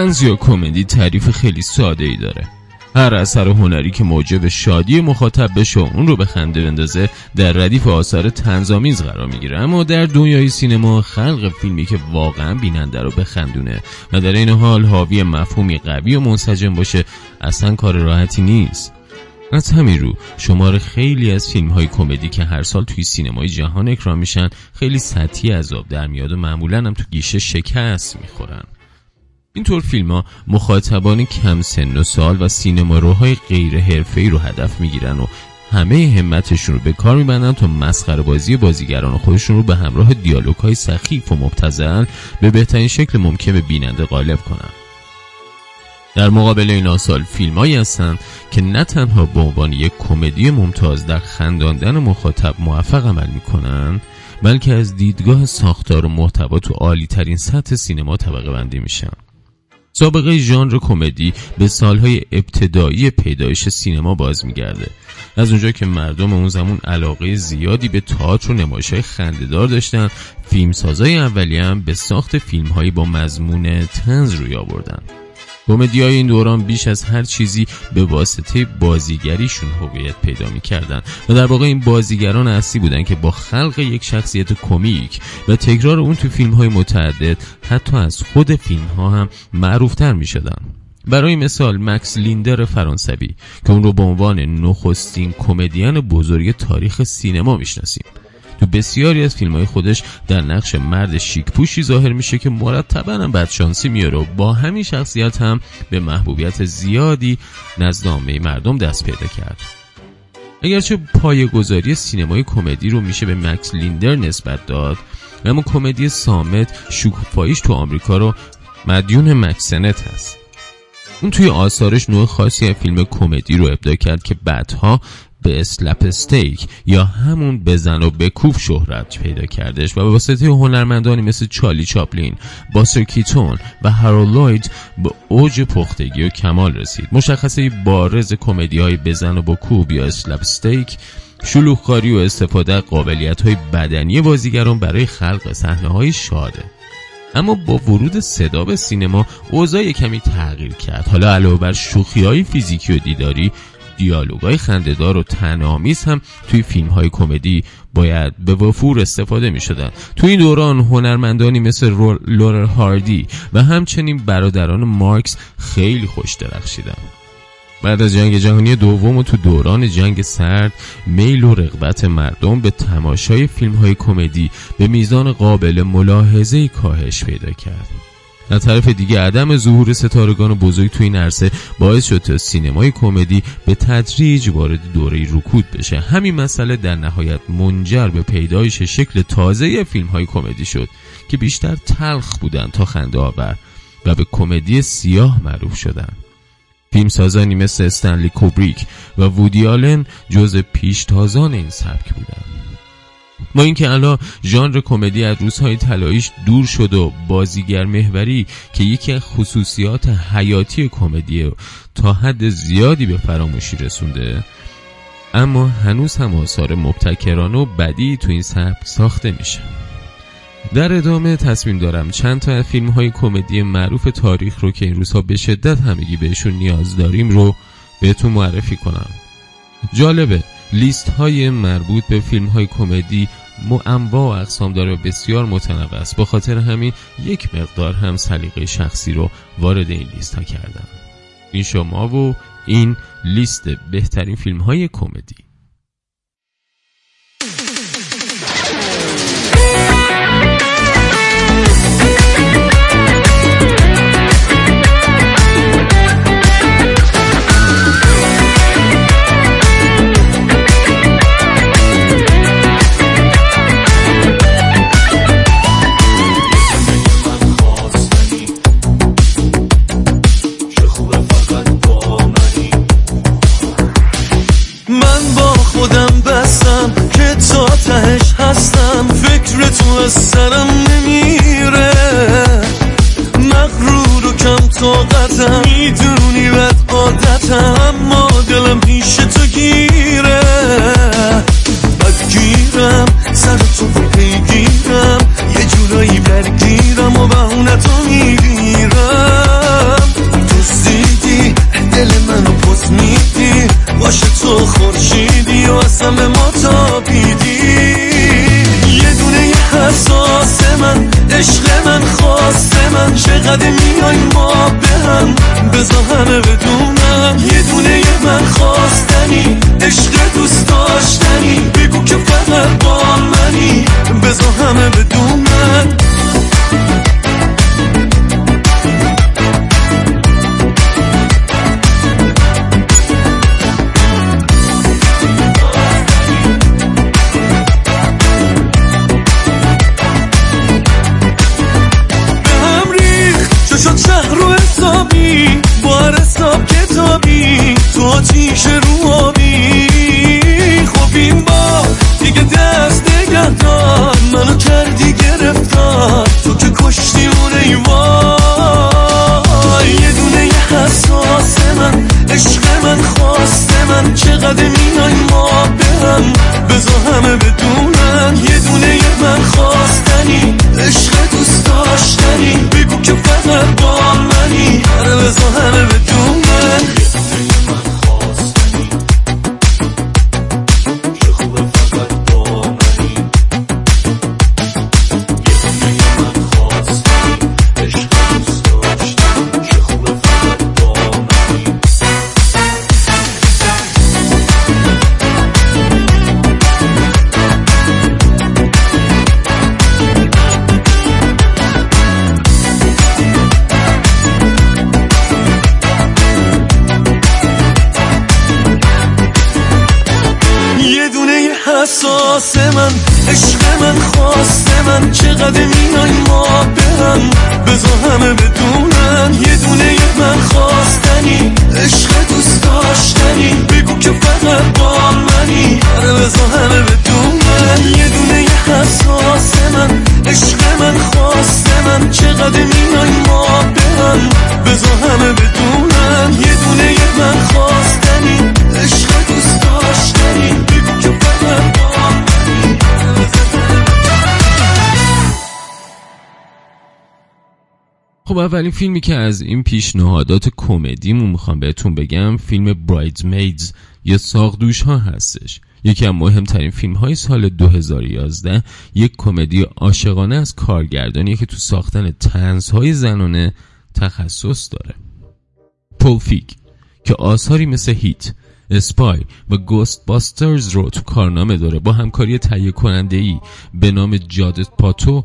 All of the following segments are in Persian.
یا کمدی تعریف خیلی ساده ای داره. هر اثر هنری که موجب شادی مخاطب بشه اون رو به خنده بندازه در ردیف آثار تنظامیز قرار می‌گیره. اما در دنیای سینما خلق فیلمی که واقعا بیننده رو بخندونه و در این حال حاوی مفهومی قوی و منسجم باشه اصلا کار راحتی نیست. از همین رو شمار خیلی از فیلم های کمدی که هر سال توی سینمای جهان اکرام میشن خیلی سطحی عذاب در میاد و معمولا هم تو گیشه شکست می‌خورن. اینطور فیلم ها مخاطبان کم سن و سال و سینماروهای غیر حرفه‌ای رو هدف می‌گیرن و همه همتشون رو به کار میبندن تا مسخره بازی بازیگران خودشون رو به همراه دیالوگ های سخیف و مبتذل به بهترین شکل ممکن به بیننده غالب کنن. در مقابل این سال فیلم هایی هستند که نه تنها به عنوان یک کمدی ممتاز در خنداندن مخاطب موفق عمل می‌کنن بلکه از دیدگاه ساختار و محتوا تو عالی ترین سطح سینما طبقه بندی میشن. سابقه ژانر کمدی به سالهای ابتدایی پیدایش سینما باز میگرده. از اونجا که مردم اون زمان علاقه زیادی به تئاتر و نمایش‌های خندهدار داشتن فیلمسازای اولی هم به ساخت فیلمهایی با مضمون تنز روی آوردن. کمدی های این دوران بیش از هر چیزی به واسطه بازیگریشون هویت پیدا می‌کردن و در واقع این بازیگران اصلی بودن که با خلق یک شخصیت کمیک و تکرار اون تو فیلم های متعدد حتی از خود فیلم ها هم معروفتر می شدن. برای مثال مکس لیندر فرانسوی که اون رو به عنوان نخستین کمدین بزرگ تاریخ سینما می‌شناسیم تو بسیاری از فیلم های خودش در نقش مرد شیک پوشی ظاهر میشه که مرتبا هم بدشانسی میاره و با همین شخصیت هم به محبوبیت زیادی نزد عامه مردم دست پیدا کرد. اگرچه پایه گذاری سینمای کمدی رو میشه به مکس لیندر نسبت داد اما کمدی صامت شکوفاییش تو آمریکا رو مدیون مک سنت هست. اون توی آثارش نوع خاصی از فیلم کمدی رو ابداع کرد که بعدها به slapstick یا همون بزن و بکوب شهرت پیدا کردش و به واسطه هنرمندانی مثل چارلی چاپلین، باستر کیتون و هارولد لوید به اوج پختگی و کمال رسید. مشخصه بارز کمدی های بزن و بکوب یا slapstick شلوغکاری و استفاده قابلیت های بدنی بازیگران برای خلق صحنه های شاده. اما با ورود صدا به سینما اوضاع کمی تغییر کرد. حالا علاوه بر شوخی های فیزیکی و دیداری دیالوگای خندهدار و تنامیز هم توی فیلم های کمدی باید به وفور استفاده می شدن توی این دوران هنرمندانی مثل لورر هاردی و همچنین برادران مارکس خیلی خوش درخشیدن. بعد از جنگ جهانی دوم و تو دوران جنگ سرد میل و رغبت مردم به تماشای فیلم های کمدی به میزان قابل ملاحظه کاهش پیدا کرد. از طرف دیگه عدم ظهور ستارگان بزرگ توی این عرصه باعث شد تا سینمای کمدی به تدریج وارد دوره رکود بشه. همین مسئله در نهایت منجر به پیدایش شکل تازه فیلم های کمدی شد که بیشتر تلخ بودن تا خنده آور و به کمدی سیاه معروف شدن فیلمسازانی مثل استنلی کوبریک و وودی آلن جز پیشتازان این سبک بودند. ما اینکه الان ژانر کمدی از روزهای طلاییش دور شد و بازیگر محوری که یکی از خصوصیات حیاتی کمدی تا حد زیادی به فراموشی رسونده اما هنوز هم آثار مبتکرانه و بدی تو این سبک ساخته میشه. در ادامه تصمیم دارم چند تا از فیلم های کمدی معروف تاریخ رو که این روزها به شدت همگی بهشون نیاز داریم رو بهتون معرفی کنم. جالبه لیست های مربوط به فیلم های کمدی انواع و اقسام داره بسیار متنوع است. با خاطر همین یک مقدار هم سلیقه شخصی رو وارد این لیست ها کردم. این شما و این لیست بهترین فیلم های کمدی. از سرم نمیره مغرور و کم طاقتم می‌دونی بد عادتم اما دلم پیش تو چقدر میای ما به هم بزا همه بدونم. یه دونه من خواستنی عشق دوست داشتنی. بگو که فقط با منی. بزا Canım خب اولین فیلمی که از این پیشنهادات کمدیمون می‌خوام بهتون بگم فیلم میدز یا ساقدوش ها هستش. یکی از مهمترین فیلم های سال 2011 یک کمدی عاشقانه از کارگردانی که تو ساختن تنزهای زنانه تخصص داره. پولفیک که آثاری مثل هیت اسپای و گوست باسترز رو تو کارنامه داره با همکاری تهیه کننده ای به نام جادت پاتو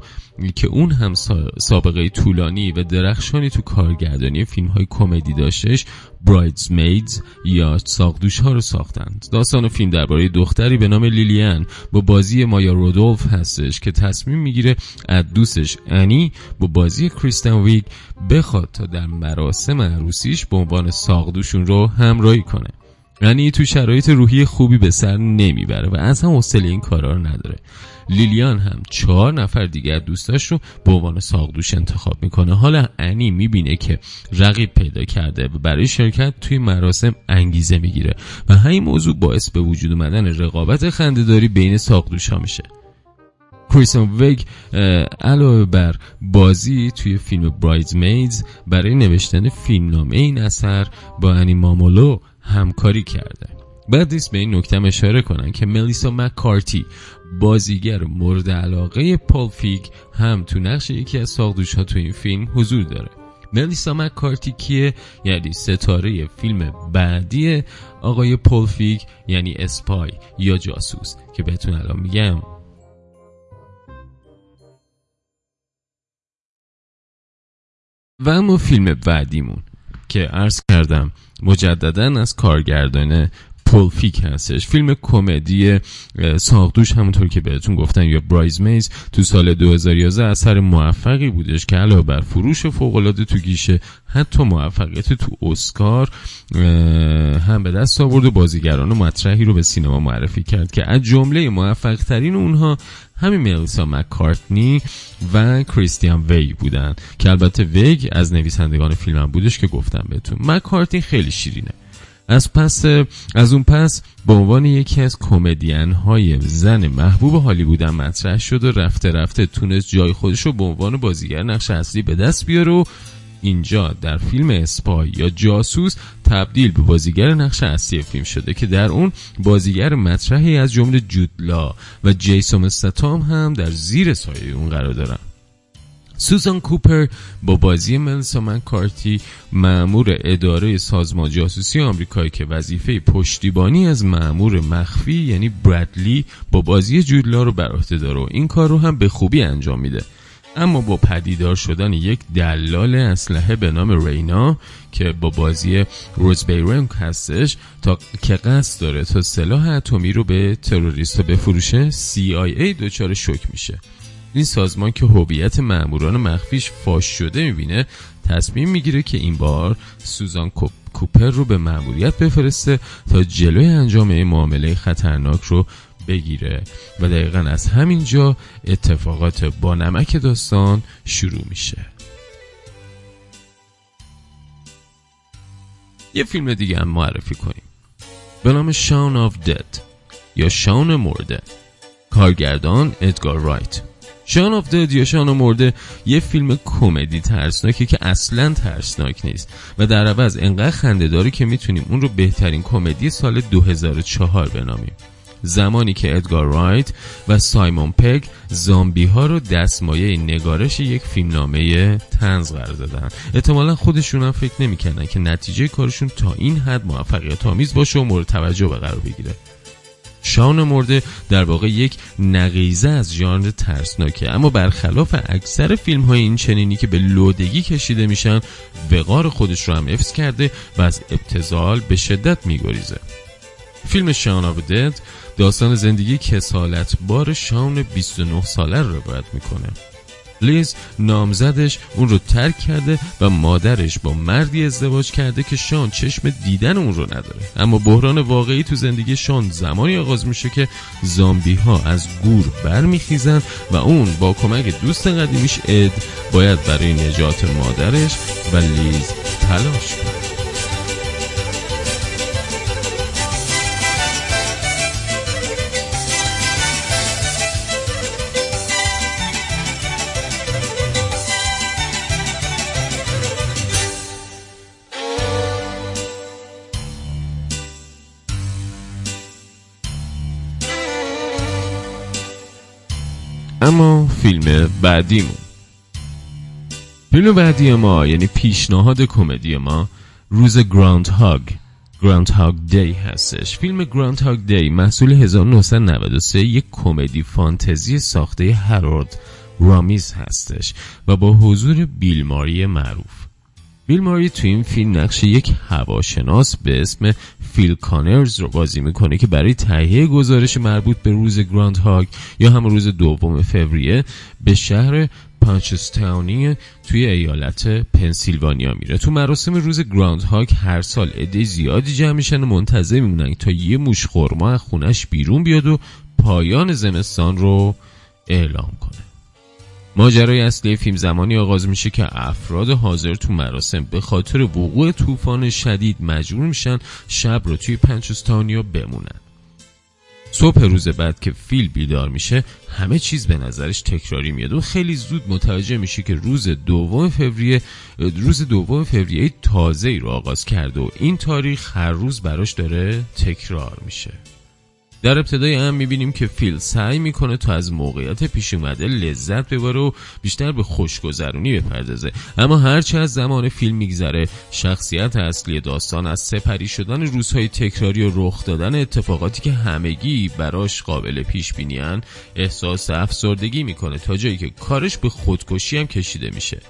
که اون هم سابقه طولانی و درخشانی تو کارگردانی فیلم های کمدی داشتش برایدز میدز یا ساقدوش ها رو ساختند. داستان فیلم درباره دختری به نام لیلیان با بازی مایا رودولف هستش که تصمیم می‌گیره از دوستش انی با بازی کریستن ویگ بخواد تا در مراسم عروسیش به عنوان ساقدوشون رو همراهی کنه. یعنی تو شرایط روحی خوبی به سر نمی‌بره و از هم حوصله این کارا رو نداره. لیلیان هم چهار نفر دیگر دوستاش رو به عنوان ساقدوش انتخاب می‌کنه. حالا انی می‌بینه که رقیب پیدا کرده و برای شرکت توی مراسم انگیزه می‌گیره و همین موضوع باعث به وجود اومدن رقابت خندهداری بین ساقدوش ها میشه. کریسون ویگ علاوه بر بازی توی فیلم برایز میدز برای نوشتن فیلمنامه این اثر با انی مامولو همکاری کرده. بعد نیست به این نکته اشاره کنن که ملیسا مکارتی بازیگر مورد علاقه پال فیک هم تو نقش یکی از ساقدوش ها تو این فیلم حضور داره. ملیسا مکارتی کیه؟ یعنی ستاره فیلم بعدی آقای پول فیک یعنی اسپای یا جاسوس که بهتون الان میگم. و اما فیلم بعدیمون که عرض کردم مجددا از کارگردان پولفیک هستش. فیلم کمدی ساقدوش همونطور که بهتون گفتن یا برایز میز تو سال 2011 اثر موفقی بودش که علاوه بر فروش فوقالعاده تو گیشه حتی موفقیت تو اسکار هم به دست آورد و بازیگران و مطرحی رو به سینما معرفی کرد که از جمله موفق ترین اونها همین ملیسا مکارتنی و کریستیان وی بودن که البته ویگ از نویسندگان فیلم هم بودش که گفتم بهتون. مکارتنی خیلی شیرینه. از پس از اون پس به عنوان یکی از کمدین های زن محبوب هالیوود مطرح شد و رفته رفته تونست جای خودش رو به عنوان بازیگر نقش اصلی به دست بیاره و اینجا در فیلم اسپای یا جاسوس تبدیل به بازیگر نقش اصلی فیلم شده که در اون بازیگر مطرحی از جمله جودلا و جیسون استاتام هم در زیر سایه اون قرار دارن. سوزان کوپر با بازی ملسا منکارتی معمور اداره سازمان جاسوسی آمریکایی که وظیفه پشتیبانی از معمور مخفی یعنی برادلی با بازی جودلا رو بر عهده داره و این کار رو هم به خوبی انجام میده. اما با پدیدار شدن یک دلال اسلحه به نام رینا که با بازی روز بیرنگ هستش تا که قصد داره تا سلاح اتمی رو به تروریست بفروشه CIA دچار شک میشه. این سازمان که هویت ماموران مخفیش فاش شده می‌بینه تصمیم می‌گیره که این بار سوزان کوپر رو به مأموریت بفرسته تا جلوی انجام این معامله خطرناک رو بگیره. و دقیقا از همینجا اتفاقات با نمک داستان شروع میشه. یه فیلم دیگه هم معرفی کنیم. به نام شان آف دد یا شان مرده. کارگردان ادگار رایت Shaun of the Dead یا شان مرده یه فیلم کمدی ترسناکه که اصلا ترسناک نیست و در عوض انقدر خنده داره که می‌تونیم اون رو بهترین کمدی سال 2004 بنامیم. زمانی که ادگار رایت و سایمون پگ زامبی ها رو دستمایه نگارش یک فیلمنامه طنز قرار دادن. احتمالا خودشون هم فکر نمی‌کنن که نتیجه کارشون تا این حد موفقیت آمیز باشه و مورد توجه به قرار بگیره. شان مرده در واقع یک نقیضه از ژانر ترسناکه. اما برخلاف اکثر فیلم های این چنینی که به لودگی کشیده میشن وقار خودش رو هم حفظ کرده و از ابتذال به شدت میگریزه. فیلم Shaun of the Dead داستان زندگی کسالت بار شان 29 ساله رو روایت می‌کنه. لیز نامزدش اون رو ترک کرده و مادرش با مردی ازدواج کرده که شان چشم دیدن اون رو نداره. اما بحران واقعی تو زندگی شان زمانی آغاز میشه که زامبی ها از گور برمیخیزن و اون با کمک دوست قدیمیش اد باید برای نجات مادرش و لیز تلاش کنه. فیلم بعدیمون. فیلم بعدی ما یعنی پیشنهاد کمدی ما روز Groundhog Groundhog Day هستش فیلم Groundhog Day محصول 1993 یک کمدی فانتزی ساخته هارولد رمیس هستش و با حضور بیل ماری معروف. بیل ماری تو این فیلم نقش یک هواشناس به اسم فیل کانرز رو بازی می‌کنه که برای تهیه گزارش مربوط به روز Groundhog یا هم روز دوم فوریه به شهر پانچستاونی توی ایالت پنسیلوانیا میره. تو مراسم روز گراند هاگ هر سال عده زیادی جمع میشن و منتظر میمونن تا یه موش خورما از خونش بیرون بیاد و پایان زمستان رو اعلام کنه ماجرای اصلی فیلم زمانی آغاز میشه که افراد حاضر تو مراسم به خاطر وقوع طوفان شدید مجبور میشن شب رو توی پنچستانیا بمونن. صبح روز بعد که فیل بیدار میشه همه چیز به نظرش تکراری میاد و خیلی زود متوجه میشه که روز دوم فوریه روز دوم فوریه تازه ای رو آغاز کرده و این تاریخ هر روز براش داره تکرار میشه. در ابتدای هم می‌بینیم که فیل سعی می‌کنه تا از موقعیت پیش اومده لذت ببره و بیشتر به خوشگذرونی بپردازه. اما هرچه از زمان فیلم میگذره شخصیت اصلی داستان از سپری شدن روزهای تکراری و رخ دادن اتفاقاتی که همگی براش قابل پیش بینیان احساس افسردگی می‌کنه تا جایی که کارش به خودکشی هم کشیده میشه.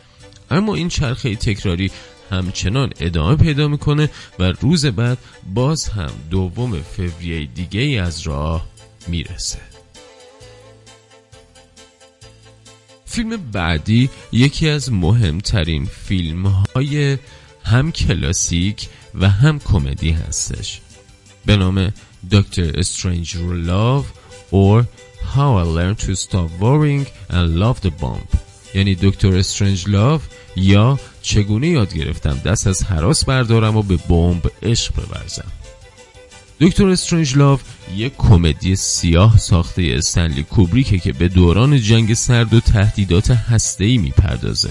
اما این چرخه تکراری همچنان ادامه پیدا می‌کنه و روز بعد باز هم دوم فوریه دیگه ای از راه می‌رسه. فیلم بعدی یکی از مهمترین فیلم های هم کلاسیک و هم کمدی هستش. به نام دکتر استرنج Love or How I Learned to Stop Worrying and Love the Bomb. یعنی دکتر استرنج لاف یا چگونه یاد گرفتم دست از حراس بردارم و به بمب عشق بورزم؟ دکتر استرنج لاف یک کمدی سیاه ساخته استنلی کوبریکه که به دوران جنگ سرد و تهدیدات هسته‌ای می‌پردازه.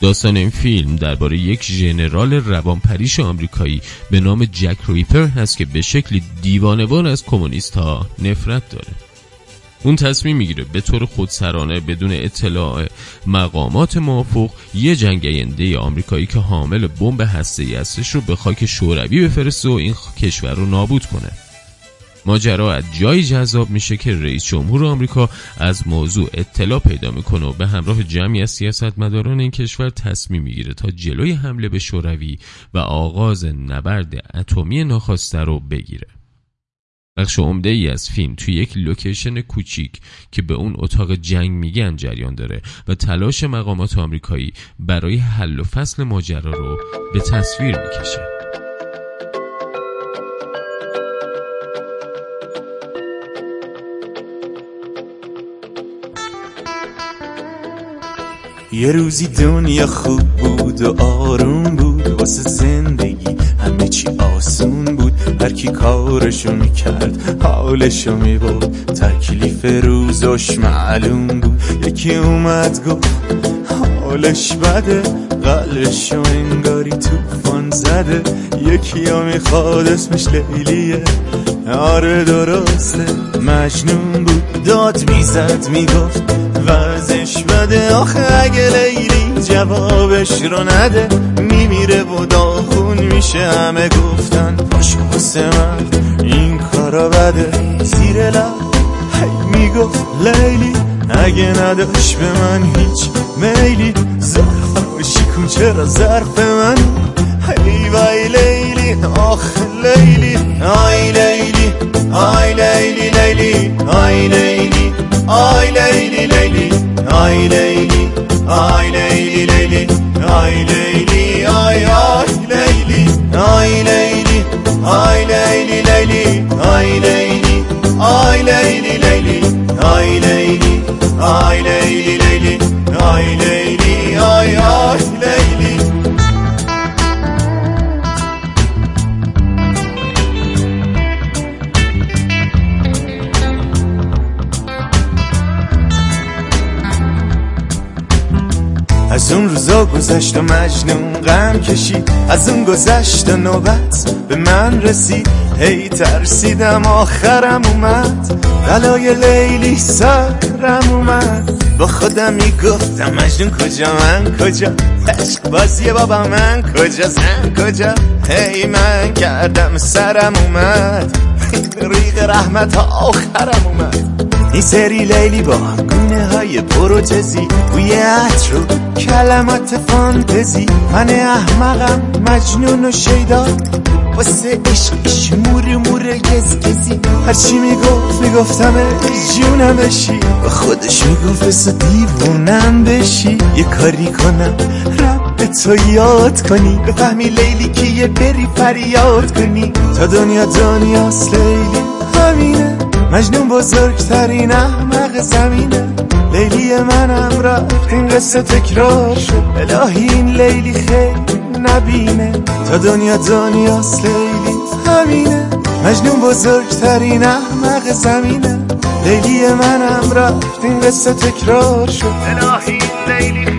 داستان این فیلم درباره یک ژنرال روانپریش آمریکایی به نام جک ریپر هست که به شکلی دیوانوار از کمونیست ها نفرت داره. اون تصمیم می‌گیره به طور خودسرانه بدون اطلاع مقامات موافق یه جنگنده آمریکایی که حامل بمب هسته‌ای هستش رو به خاک شوروی بفرسته و این کشور رو نابود کنه. ماجرا از جایی جذاب میشه که رئیس جمهور آمریکا از موضوع اطلاع پیدا می‌کنه و به همراه جمعی از سیاستمداران این کشور تصمیم می‌گیره تا جلوی حمله به شوروی و آغاز نبرد اتمی ناخواسته رو بگیره. بخش عمده ای از فیلم توی یک لوکیشن کوچیک که به اون اتاق جنگ میگن جریان داره و تلاش مقامات آمریکایی برای حل و فصل ماجرا رو به تصویر می‌کشه. یه روزی دنیا خوب بود و آروم بود. واسه زندگی همه چی آسون بود. هر کی کارشو می‌کرد حالشو میبود تکلیف روزش معلوم بود. یکی اومد گفت حالش بده. قلبشو انگاری توفان زده. یکی ها می‌خواد اسمش لیلیه. آره درسته. مجنون بود. داد می‌زد می‌گفت. وزش بده آخه اگه لیلی جوابش رو نده میمیره و داخون میشه همه گفتن. پاش من این کارا بده. زیر لب هی می‌گفت لیلی اگه نداشت به من هیچ میلی. ظرف شکون چرا ظرف من؟ هی وای لیلی آخ لیلی آی لیلی. آی لیلی لیلی آی لیلی آی لیلی لیلی آی لیلی آی لیلی لیلی آی لیلی آی آی لیلی آی لیلی آی لیلی لیلی آی لیلی آی لیلی لیلی آی لیلی آی لیلی لیلی آی لیلی آی آی لیلی از اون روزا گذشت و مجنون غم کشید. از اون گذشت و نوبت به من رسید. هی ترسیدم آخرم اومد. بلای لیلی سرم اومد. با خودم می‌گفتم مجنون کجا من کجا؟ عشق بازی بابا من کجا؟ زن کجا؟ هی من کردم سرم اومد. ریق رحمت آخرم اومد. این سری لیلی با گونه های پروتزی بوی عطر و کلمات فانتزی. من احمقم مجنون و شیدا واسه عشقش مور مور گزگزی. هرچی می‌گفت می‌گفتم جونم بشی. و خودش می‌گفت بسه دیوونم بشی. یه کاری کنم رب تو یاد کنی. بفهمی لیلی که یه بری فریاد کنی. تا دنیا دنیاست لیلی همینه. مجنون بزرگترین احمق زمینه. لیلی منم را این قصه تکرار شد. الهی این لیلی خیلی نبینه. تا دنیا دنیاست لیلی همینه. مجنون بزرگترین احمق زمینه. لیلی منم رفت این قصه تکرار شد. الهی لیلی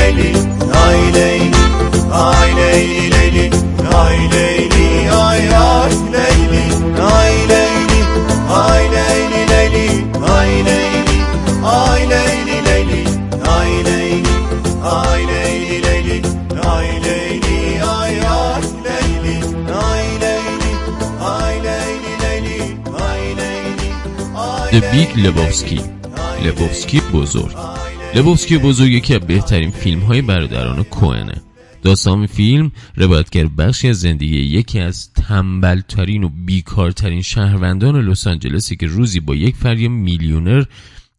لیلی لیلی آی لیلی آی لیلی لیلی آی لیلی آی آی لیلی آی لیلی آی لیلی لیلی آی لیلی آی لیلی لیلی آی لیلی آی لیلی لیلی آی لیلی آی آی لیلی آی لیلی آی لیلی لیلی آی لیلی آی The Big لبوفسکی لبوفسکی بزرگ لبوفسکی بزرگ یکی از بهترین فیلم های برادران کوهنه. داستان فیلم روایتگر بخشی از زندگی یکی از تنبلترین و بیکارترین شهروندان لس آنجلسی که روزی با یک فری میلیونر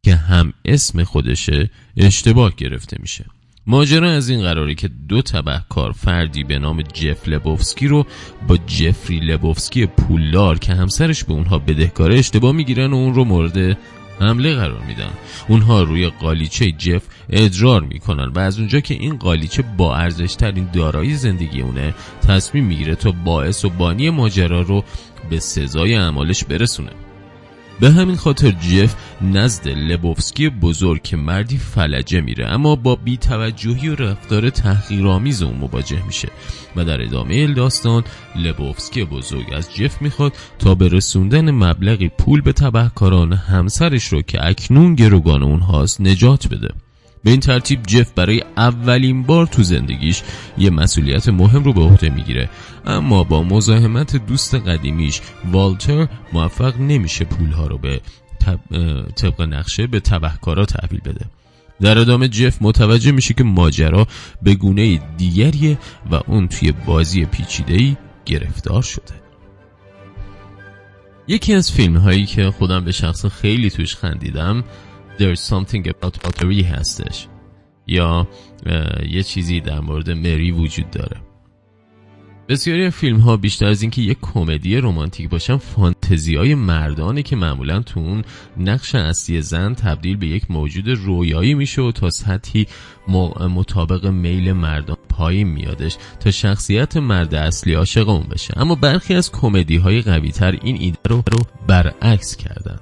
که هم اسم خودشه اشتباه گرفته میشه. ماجرا از این قراره که دو تبهکار فردی به نام جف لبوفسکی رو با جفری لبوفسکی پولدار که همسرش به اونها بدهکاره اشتباه می‌گیرن و اون رو مورد حمله قرار میدن. اونها روی قالیچه جف ادرار می‌کنن و از اونجا که این قالیچه با ارزش ترین دارایی زندگی اونه تصمیم می‌گیره تا باعث و بانی ماجرا رو به سزای اعمالش برسونه. به همین خاطر جف نزد لبوفسکی بزرگ که مردی فلجه میره اما با بیتوجهی و رفتار تحقیرآمیز اون مواجه میشه و در ادامه داستان لبوفسکی بزرگ از جف می‌خواد تا به رسوندن مبلغی پول به تبهکاران همسرش رو که اکنون گروگان اونهاست نجات بده. به این ترتیب جف برای اولین بار تو زندگیش یه مسئولیت مهم رو به عهده می‌گیره. اما با مزاحمت دوست قدیمیش والتر موفق نمیشه پولها رو به طبق نقشه به تبهکارا تحویل بده. در ادامه جف متوجه میشه که ماجرا به گونه دیگریه و اون توی بازی پیچیده‌ای گرفتار شده. یکی از فیلم هایی که خودم به شخص خیلی توش خندیدم There's something about Mary هستش. یا یه چیزی در مورد مری وجود داره. بسیاری فیلم ها بیشتر از اینکه یک کمدی رمانتیک باشن فانتزی های مردانه که معمولا تو اون نقش اصلی زن تبدیل به یک موجود رویایی میشه و تا سطحی مطابق میل مردان پایین میادش تا شخصیت مرد اصلی عاشق اون بشه. اما برخی از کمدی های قوی تر این ایده رو برعکس کردن.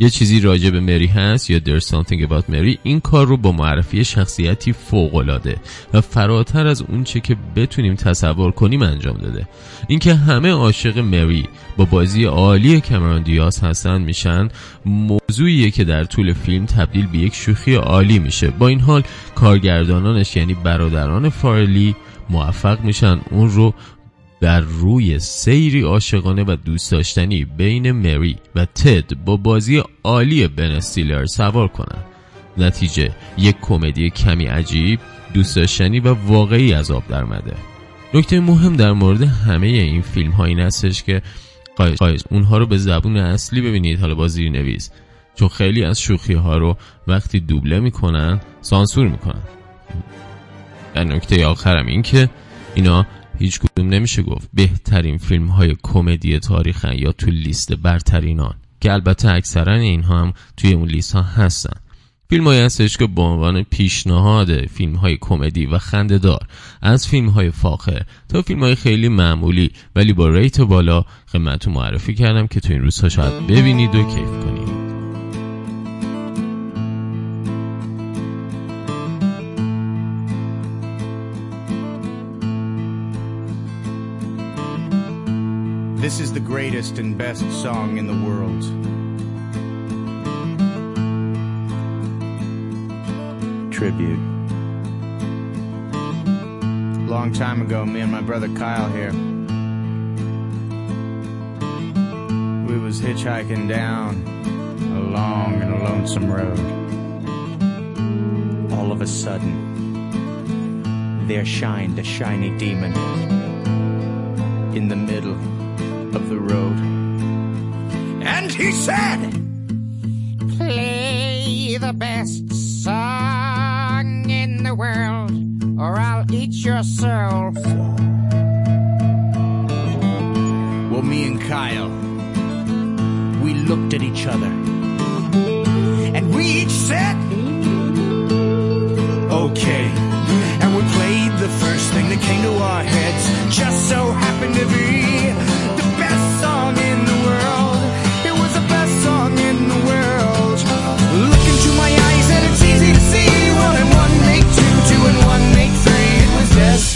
یه چیزی راجع به مری هست یا There's Something About Mary این کار رو با معرفی شخصیتی فوقالعاده و فراتر از اونچه که بتونیم تصور کنیم انجام داده. اینکه همه عاشق مری با بازی عالی کمران دیاز هستن میشن موضوعیه که در طول فیلم تبدیل به یک شوخی عالی میشه. با این حال کارگردانانش یعنی برادران فارلی موفق میشن. اون رو بر روی سیری عاشقانه و دوست داشتنی بین مری و تد با بازی عالی بن استیلر سوار کنند. نتیجه یک کمدی کمی عجیب دوست داشتنی و واقعی از آب درمده نکته مهم در مورد همه این فیلم ها این هستش که قایز اونها رو به زبون اصلی ببینید حالا با زیر نویس چون خیلی از شوخی ها رو وقتی دوبله می‌کنن سانسور می‌کنن. در نکته آخرم این که اینا هیچ کدوم نمیشه گفت بهترین فیلم های کمدی تاریخن یا تو لیست برترینان که البته اکثرا اینها هم توی اون لیست ها هستن. فیلم های هستش که به عنوان پیشنهاد فیلم های کمدی و خندهدار از فیلم های فاخر تا فیلم های خیلی معمولی ولی با ریت بالا خدمتتون معرفی کردم که تو این روزها شاید ببینید و کیف کنید. This is the greatest and best song in the world. Tribute. Long time ago, me and my brother Kyle here. We was hitchhiking down a long and lonesome road. All of a sudden, there shined a shiny demon in the middle of the road. And he said, Play the best song in the world, or I'll eat your soul. Well, me and Kyle, we looked at each other, and we each said, Okay. And we played the first thing that came to our heads, just so happened to be Yes.